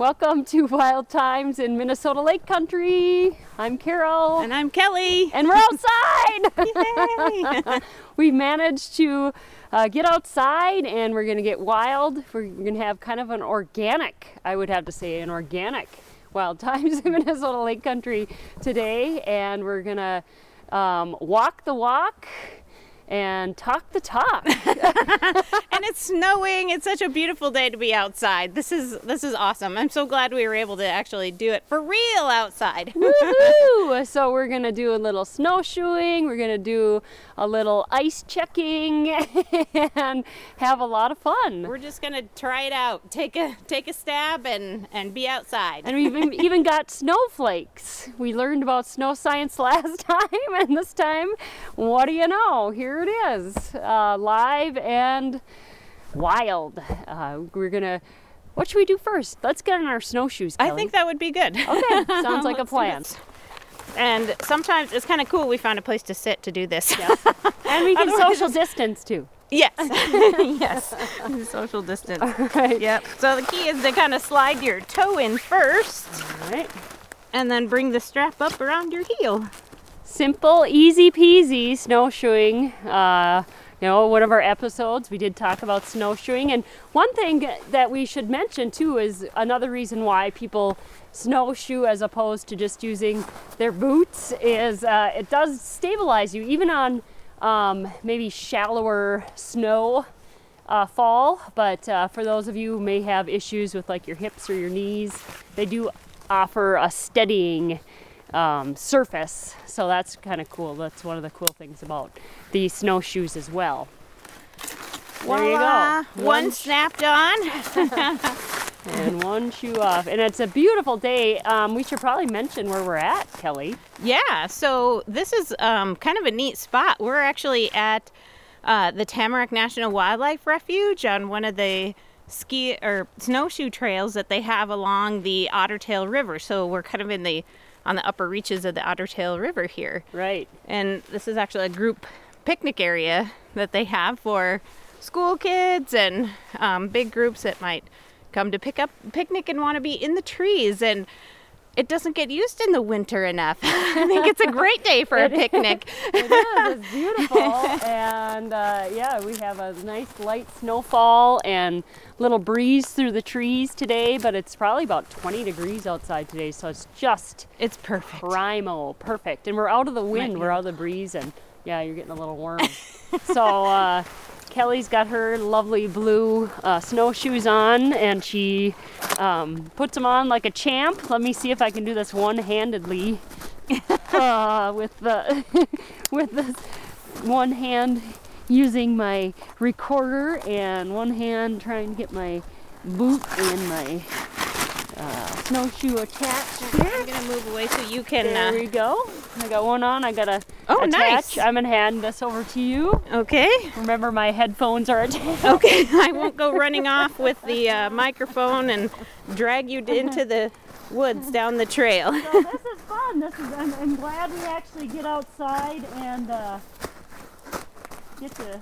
Welcome to Wild Times in Minnesota Lake Country. I'm Carol. And I'm Kelly. And we're outside! we managed to uh, get outside and we're going to get wild. We're going to have kind of an organic, I would have to say, an organic Wild Times in Minnesota Lake Country today. And we're going to um, walk the walk and talk the talk. and it's snowing. It's such a beautiful day to be outside. This is this is awesome. I'm so glad we were able to actually do it for real outside. Woohoo! So we're gonna do a little snowshoeing. We're gonna do a little ice checking and have a lot of fun. We're just gonna try it out. Take a take a stab and and be outside. And we've even got snowflakes. We learned about snow science last time, and this time, what do you know? Here it is, uh, live and wild. Uh, we're gonna. What should we do first? Let's get on our snowshoes. Kelly. I think that would be good. Okay, sounds like a plan. And sometimes it's kind of cool. We found a place to sit to do this. Yeah. and we can social distance too. Yes. yes. Social distance. All right. Yep. So the key is to kind of slide your toe in first. All right. And then bring the strap up around your heel. Simple, easy peasy snowshoeing. Uh, you know, one of our episodes we did talk about snowshoeing. And one thing that we should mention too is another reason why people snowshoe as opposed to just using their boots is uh, it does stabilize you even on um, maybe shallower snow uh, fall. But uh, for those of you who may have issues with like your hips or your knees, they do offer a steadying um, surface. So that's kind of cool. That's one of the cool things about the snowshoes as well. There Voila. you go. One, one snapped on. and one shoe off. And it's a beautiful day. Um, we should probably mention where we're at, Kelly. Yeah, so this is um, kind of a neat spot. We're actually at uh, the Tamarac National Wildlife Refuge on one of the ski or snowshoe trails that they have along the Ottertail River. So we're kind of in the on the upper reaches of the Ottertail River here. Right. And this is actually a group picnic area that they have for school kids and um, big groups that might come to pick up picnic and want to be in the trees and it doesn't get used in the winter enough. I think it's a great day for a picnic. it is. It's beautiful, and uh, yeah, we have a nice light snowfall and little breeze through the trees today. But it's probably about 20 degrees outside today, so it's just it's perfect, primal, perfect. And we're out of the wind, we're out of the breeze, and yeah, you're getting a little warm. so. Uh, Kelly's got her lovely blue uh, snowshoes on and she um, puts them on like a champ. Let me see if I can do this one-handedly uh, with the with this one hand using my recorder and one hand trying to get my boot and my uh, snowshoe attached here. I'm gonna move away so you can. There uh, we go. I got one on. I got a oh attach. nice. I'm gonna hand this over to you. Okay. Remember, my headphones are attached. Okay. I won't go running off with the uh, microphone and drag you into the woods down the trail. so this is fun. This is. I'm, I'm glad we actually get outside and uh, get to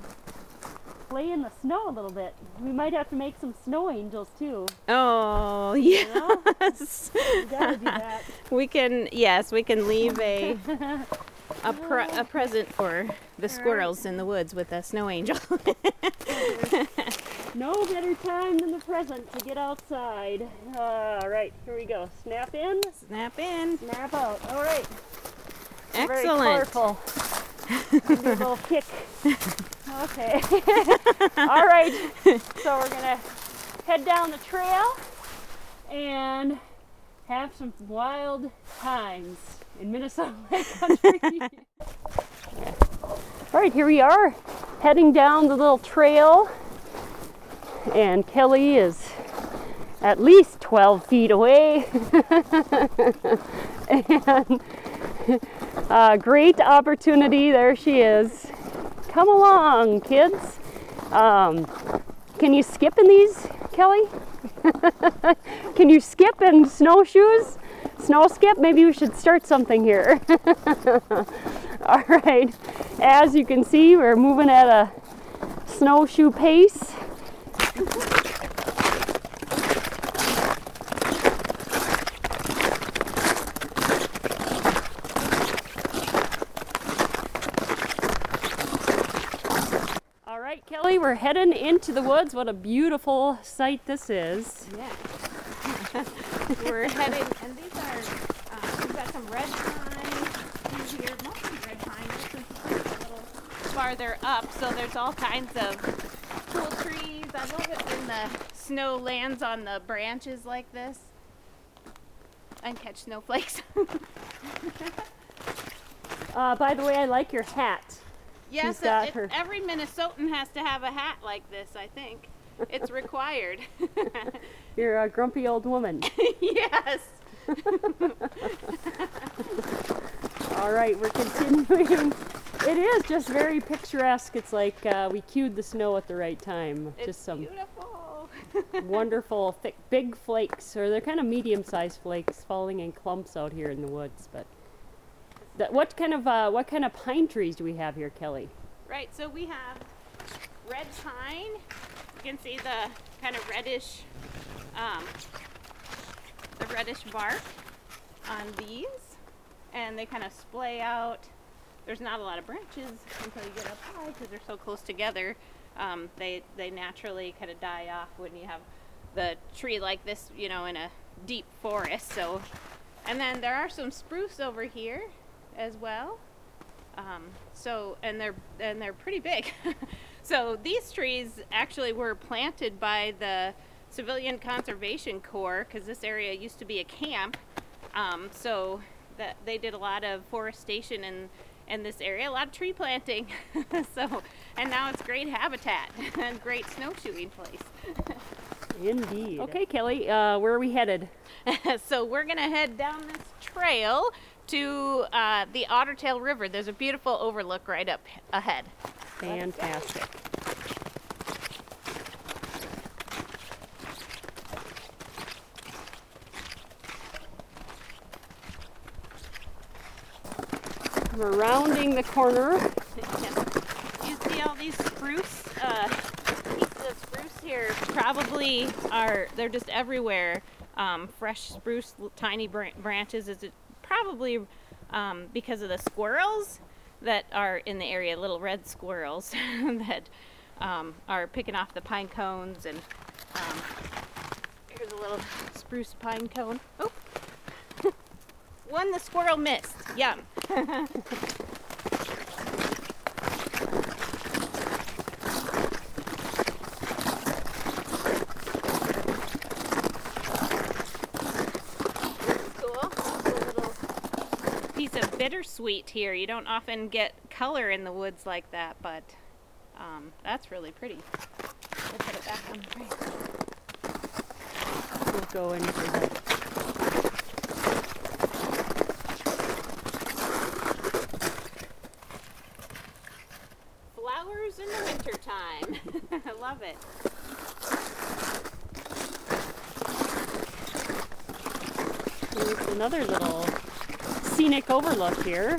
play in the snow a little bit. We might have to make some snow angels too. Oh yes. we gotta do that. We can yes, we can leave a a, pre- a present for the squirrels in the woods with a snow angel. no better time than the present to get outside. All right, here we go. Snap in. Snap in. Snap out. All right. Excellent. Very colorful. a little kick. Okay. All right. So we're gonna head down the trail and have some wild times in Minnesota Country. All right, here we are heading down the little trail, and Kelly is at least 12 feet away. and uh, great opportunity. There she is. Come along, kids. Um, can you skip in these, Kelly? can you skip in snowshoes? Snow skip? Maybe we should start something here. All right. As you can see, we're moving at a snowshoe pace. Kelly, we're heading into the woods. What a beautiful sight this is. Yeah. We're heading, and these are, uh, we've got some red pine here, mostly red pine. just a little farther up, so there's all kinds of cool trees. I love it when the snow lands on the branches like this and catch snowflakes. Uh, by the way, I like your hat. Yes, got it- her- every Minnesotan has to have a hat like this, I think. It's required. You're a grumpy old woman. yes. All right, we're continuing. It is just very picturesque. It's like uh, we cued the snow at the right time. It's just some beautiful. wonderful, thick, big flakes, or they're kind of medium-sized flakes falling in clumps out here in the woods. But what kind of uh, what kind of pine trees do we have here, Kelly? Right, so we have red pine. You can see the kind of reddish, um, the reddish bark on these, and they kind of splay out. There's not a lot of branches until you get up high because they're so close together. Um, they they naturally kind of die off when you have the tree like this, you know, in a deep forest. So, and then there are some spruce over here as well. Um, so and they're and they're pretty big. so these trees actually were planted by the Civilian Conservation Corps because this area used to be a camp. Um, so that they did a lot of forestation in in this area, a lot of tree planting. so and now it's great habitat and great snowshoeing place. Indeed. Okay, Kelly, uh, where are we headed? so we're gonna head down this trail to uh, the Ottertail River. There's a beautiful overlook right up ahead. Fantastic. We're rounding the corner. You see all these spruce uh, pieces of spruce here? Probably are they're just everywhere. Um, fresh spruce, tiny branches. Is it probably um, because of the squirrels that are in the area? Little red squirrels that um, are picking off the pine cones and. Um, here's a little spruce pine cone. Oh, one the squirrel missed. Yum. cool. Just a little piece of bittersweet here. You don't often get color in the woods like that, but um, that's really pretty. We'll put it back on the branch. We'll go into the Flowers in the wintertime. I love it. Here's another little scenic overlook here.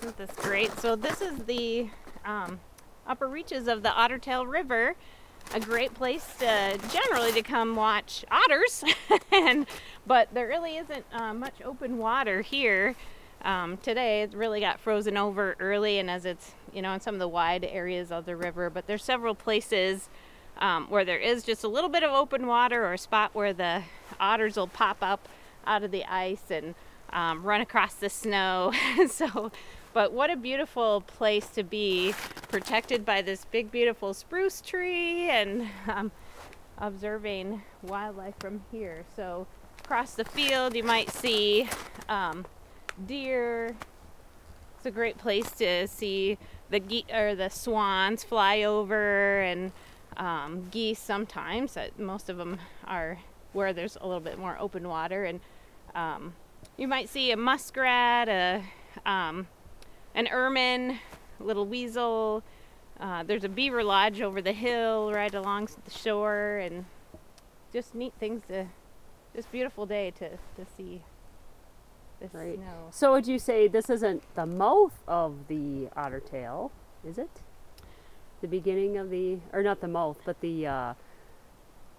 Isn't this great? So this is the um, upper reaches of the Ottertail River. A great place to generally to come watch otters, and but there really isn't uh, much open water here. Um, today it really got frozen over early, and as it's you know in some of the wide areas of the river, but there's several places um, where there is just a little bit of open water or a spot where the otters will pop up out of the ice and um, run across the snow. so, but what a beautiful place to be, protected by this big, beautiful spruce tree and um, observing wildlife from here. So, across the field, you might see um, deer. It's a great place to see the ge- or the swans fly over and um, geese sometimes. Uh, most of them are where there's a little bit more open water, and um, you might see a muskrat, a um, an ermine, a little weasel. Uh, there's a beaver lodge over the hill right along the shore, and just neat things to. Just beautiful day to to see this Right. snow. So would you say this isn't the mouth of the otter tail, is it? The beginning of the, or not the mouth, but the uh,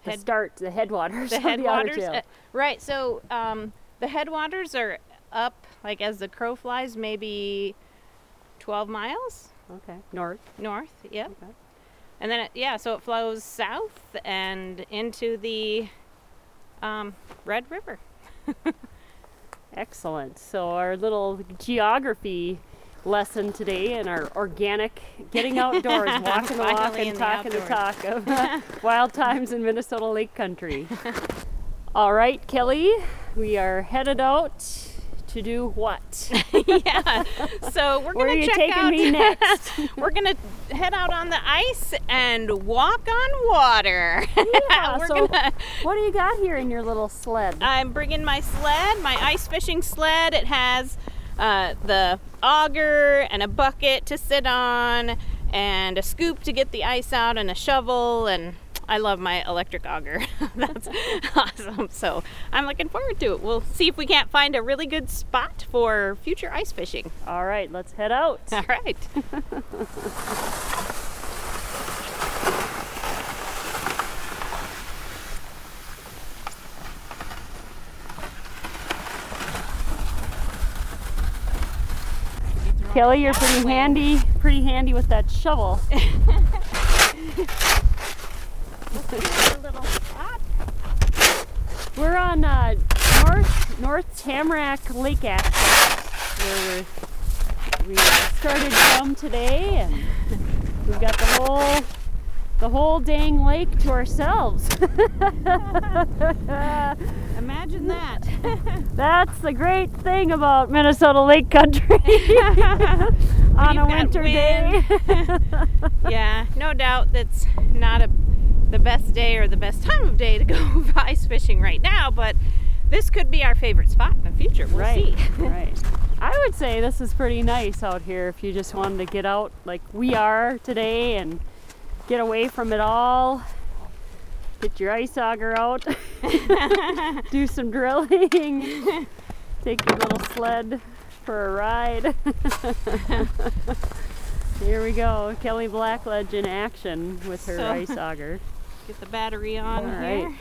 the Head- start, the headwaters the of the headwaters uh, right so um, the headwaters are up, like as the crow flies, maybe 12 miles Okay. North. north. Yep. Okay. And then, it, yeah, so it flows south and into the um, Red River. Excellent. So our little geography lesson today in our organic getting outdoors, walking the walk and talking the outdoors. talk of uh, wild times in Minnesota Lake Country. All right, Kelly, we are headed out to do what? yeah. So we're Where are gonna you check taking out. me next? we're gonna head out on the ice and walk on water. Yeah, we're so gonna. what do you got here in your little sled? I'm bringing my sled, my ice fishing sled. It has uh, the auger and a bucket to sit on, and a scoop to get the ice out, and a shovel. And I love my electric auger. That's awesome. So I'm looking forward to it. We'll see if we can't find a really good spot for future ice fishing. All right, let's head out. All right. Kelly, you're pretty handy, pretty handy with that shovel. We're on uh, North North Tamarac Lake access, where we're, we started from today, and we've got the whole the whole dang lake to ourselves. Imagine that. That's the great thing about Minnesota Lake Country on a winter day. yeah, no doubt that's not a the best day or the best time of day to go ice fishing right now, but this could be our favorite spot in the future. We'll right, see. right. I would say this is pretty nice out here if you just wanted to get out like we are today and get away from it all. Get your ice auger out, do some drilling, take your little sled for a ride. Here we go, Kelly Blackledge in action with her So- ice auger. Get the battery on All here. right.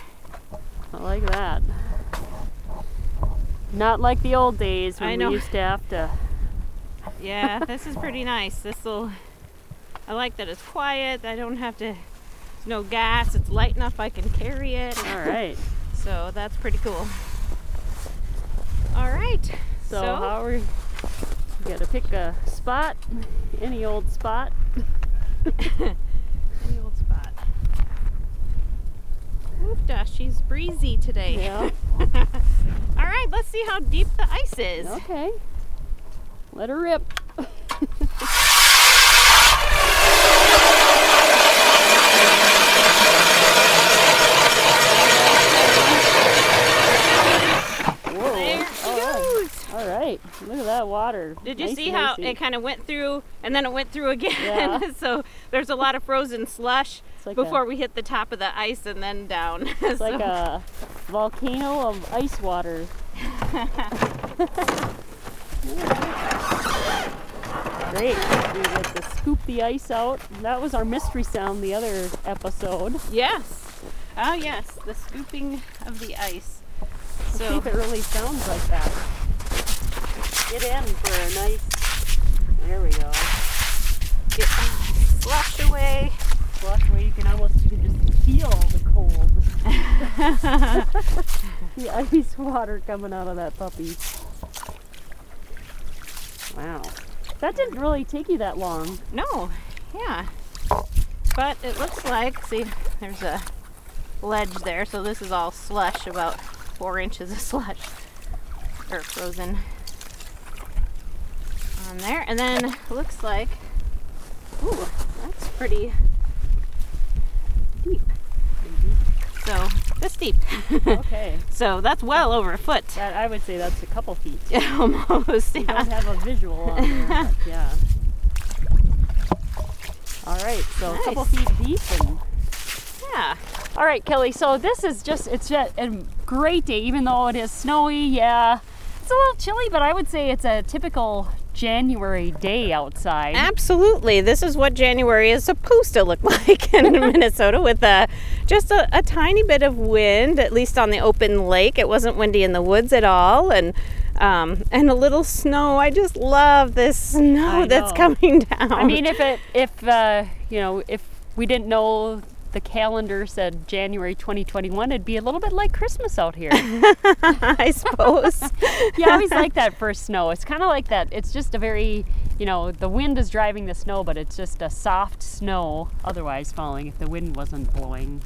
I like that. Not like the old days when we used to have to. Yeah, this is pretty nice. This will. I like that it's quiet. I don't have to. There's no gas. It's light enough I can carry it. All right. So that's pretty cool. All right. So, how are we? You gotta pick a spot, any old spot. Any old spot. Oofda, she's breezy today. Yeah. All right, let's see how deep the ice is. Okay. Let her rip. Whoa. There she All right. goes. All right. Look at that water. Did you Nice see how icy. it kind of went through and then it went through again? Yeah. so there's a lot of frozen slush like before a, we hit the top of the ice and then down. it's like a volcano of ice water. Great. We get to scoop the ice out. That was our mystery sound the other episode. Yes. Oh yes, the scooping of the ice. So it really sounds like that. Get in for a nice. There we go. get some slush away. Flush away, you can almost you can just feel the cold. the ice water coming out of that puppy. Wow. That didn't really take you that long. No, yeah. But it looks like, see, there's a ledge there, so this is all slush, about four inches of slush, or frozen on there. And then looks like, ooh, that's pretty deep. So, this deep. Okay. so that's well over a foot. That I would say that's a couple feet. Almost, We yeah. don't have a visual on there, yeah. All right, so a couple feet deep and Yeah. All right, Kelly. So this is just it's just a great day, even though it is snowy. Yeah, it's a little chilly, but I would say it's a typical January day outside. Absolutely. This is what January is supposed to look like in Minnesota with a, just a, a tiny bit of wind, at least on the open lake. It wasn't windy in the woods at all. And um, and a little snow. I just love this snow that's coming down. I mean, if it, if uh, you know, if we didn't know the calendar said January 2021, it'd be a little bit like Christmas out here. I suppose. you always like that first snow. It's kind of like that. It's just a very, you know, the wind is driving the snow, but it's just a soft snow otherwise falling if the wind wasn't blowing.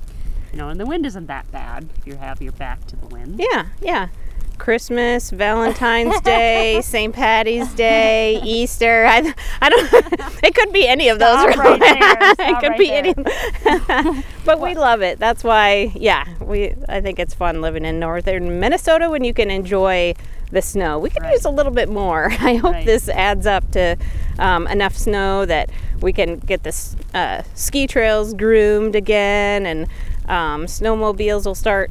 You know, and the wind isn't that bad if you have your back to the wind. yeah, yeah. Christmas, Valentine's Day, St. Patty's Day, Easter. I, I don't. It could be any of those. Stop right there, it could right be there. any. but we love it. That's why. Yeah, we. I think it's fun living in northern Minnesota when you can enjoy the snow. We could Right. use a little bit more. I hope Right. this adds up to um, enough snow that we can get the uh, ski trails groomed again, and um, snowmobiles will start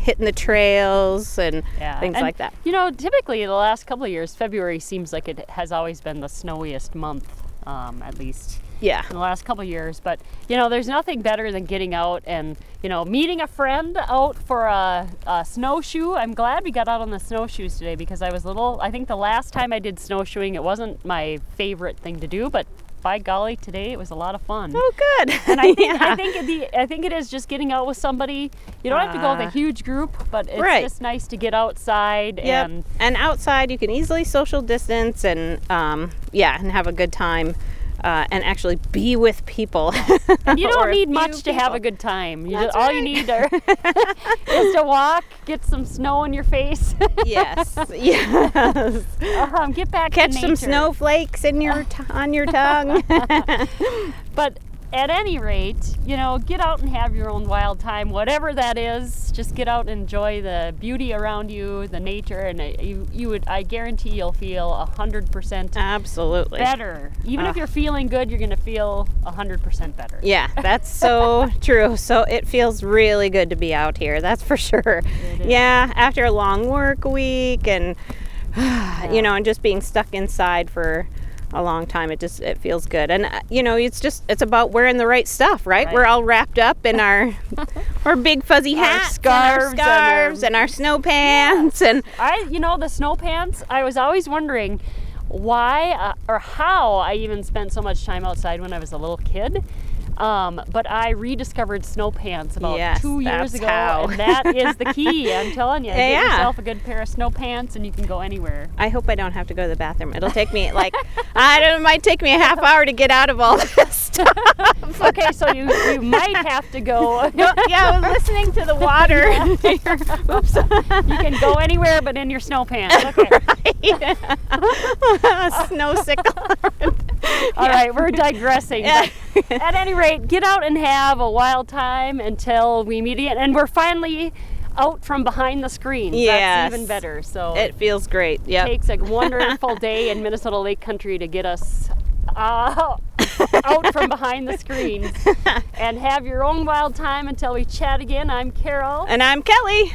hitting the trails and Yeah, things and, like that. You know, typically the last couple of years, February seems like it has always been the snowiest month, um, at least Yeah. in the last couple of years. But you know, there's nothing better than getting out and you know meeting a friend out for a, a snowshoe. I'm glad we got out on the snowshoes today because I was little. I think the last time I did snowshoeing, it wasn't my favorite thing to do, but by golly, today it was a lot of fun. Oh, good. And I think Yeah. I think the I think it is just getting out with somebody. You don't have to go with Ah. a huge group, but it's Right. just nice to get outside Yep. and And outside, you can easily social distance and um, yeah, and have a good time. Uh, and actually be with people. And you don't need much to have a good time. You just, all you need are, is to walk, get some snow in your face, yes, yes. um, get back Catch some snowflakes in your t- on your tongue. But at any rate, you know, get out and have your own wild time, whatever that is. Just get out and enjoy the beauty around you, the nature, and uh, you, you would. I guarantee you'll feel a hundred percent Absolutely. better. Even if you're feeling good, you're gonna feel a hundred percent better. Yeah, that's so true. So it feels really good to be out here. That's for sure. Yeah, after a long work week and Yeah. you know, and just being stuck inside for a long time, it just it feels good. And uh, you know, it's just it's about wearing the right stuff, right? Right. We're all wrapped up in our our big fuzzy Our hats, scarves and and our our- scarves, and our snow pants, and I, you know, the snow pants. I was always wondering why uh, or how I even spent so much time outside when I was a little kid. Um, but I rediscovered snow pants about Yes, two years ago, how. and that is the key. I'm telling you, get yourself a good pair of snow pants, and you can go anywhere. I hope I don't have to go to the bathroom. It'll take me like I don't. It might take me a half hour to get out of all this stuff. Okay, so you you might have to go. No, yeah, I was listening to the water. Oops. you can go anywhere but in your snow pants. Okay. Snow sickle. All right, we're digressing. Yeah. At any rate, get out and have a wild time until we meet again. And we're finally out from behind the screen. Yes. That's even better. So It feels great. it Yep. takes a wonderful day in Minnesota Lake Country to get us uh, out from behind the screen. and have your own wild time until we chat again. I'm Carol. And I'm Kelly.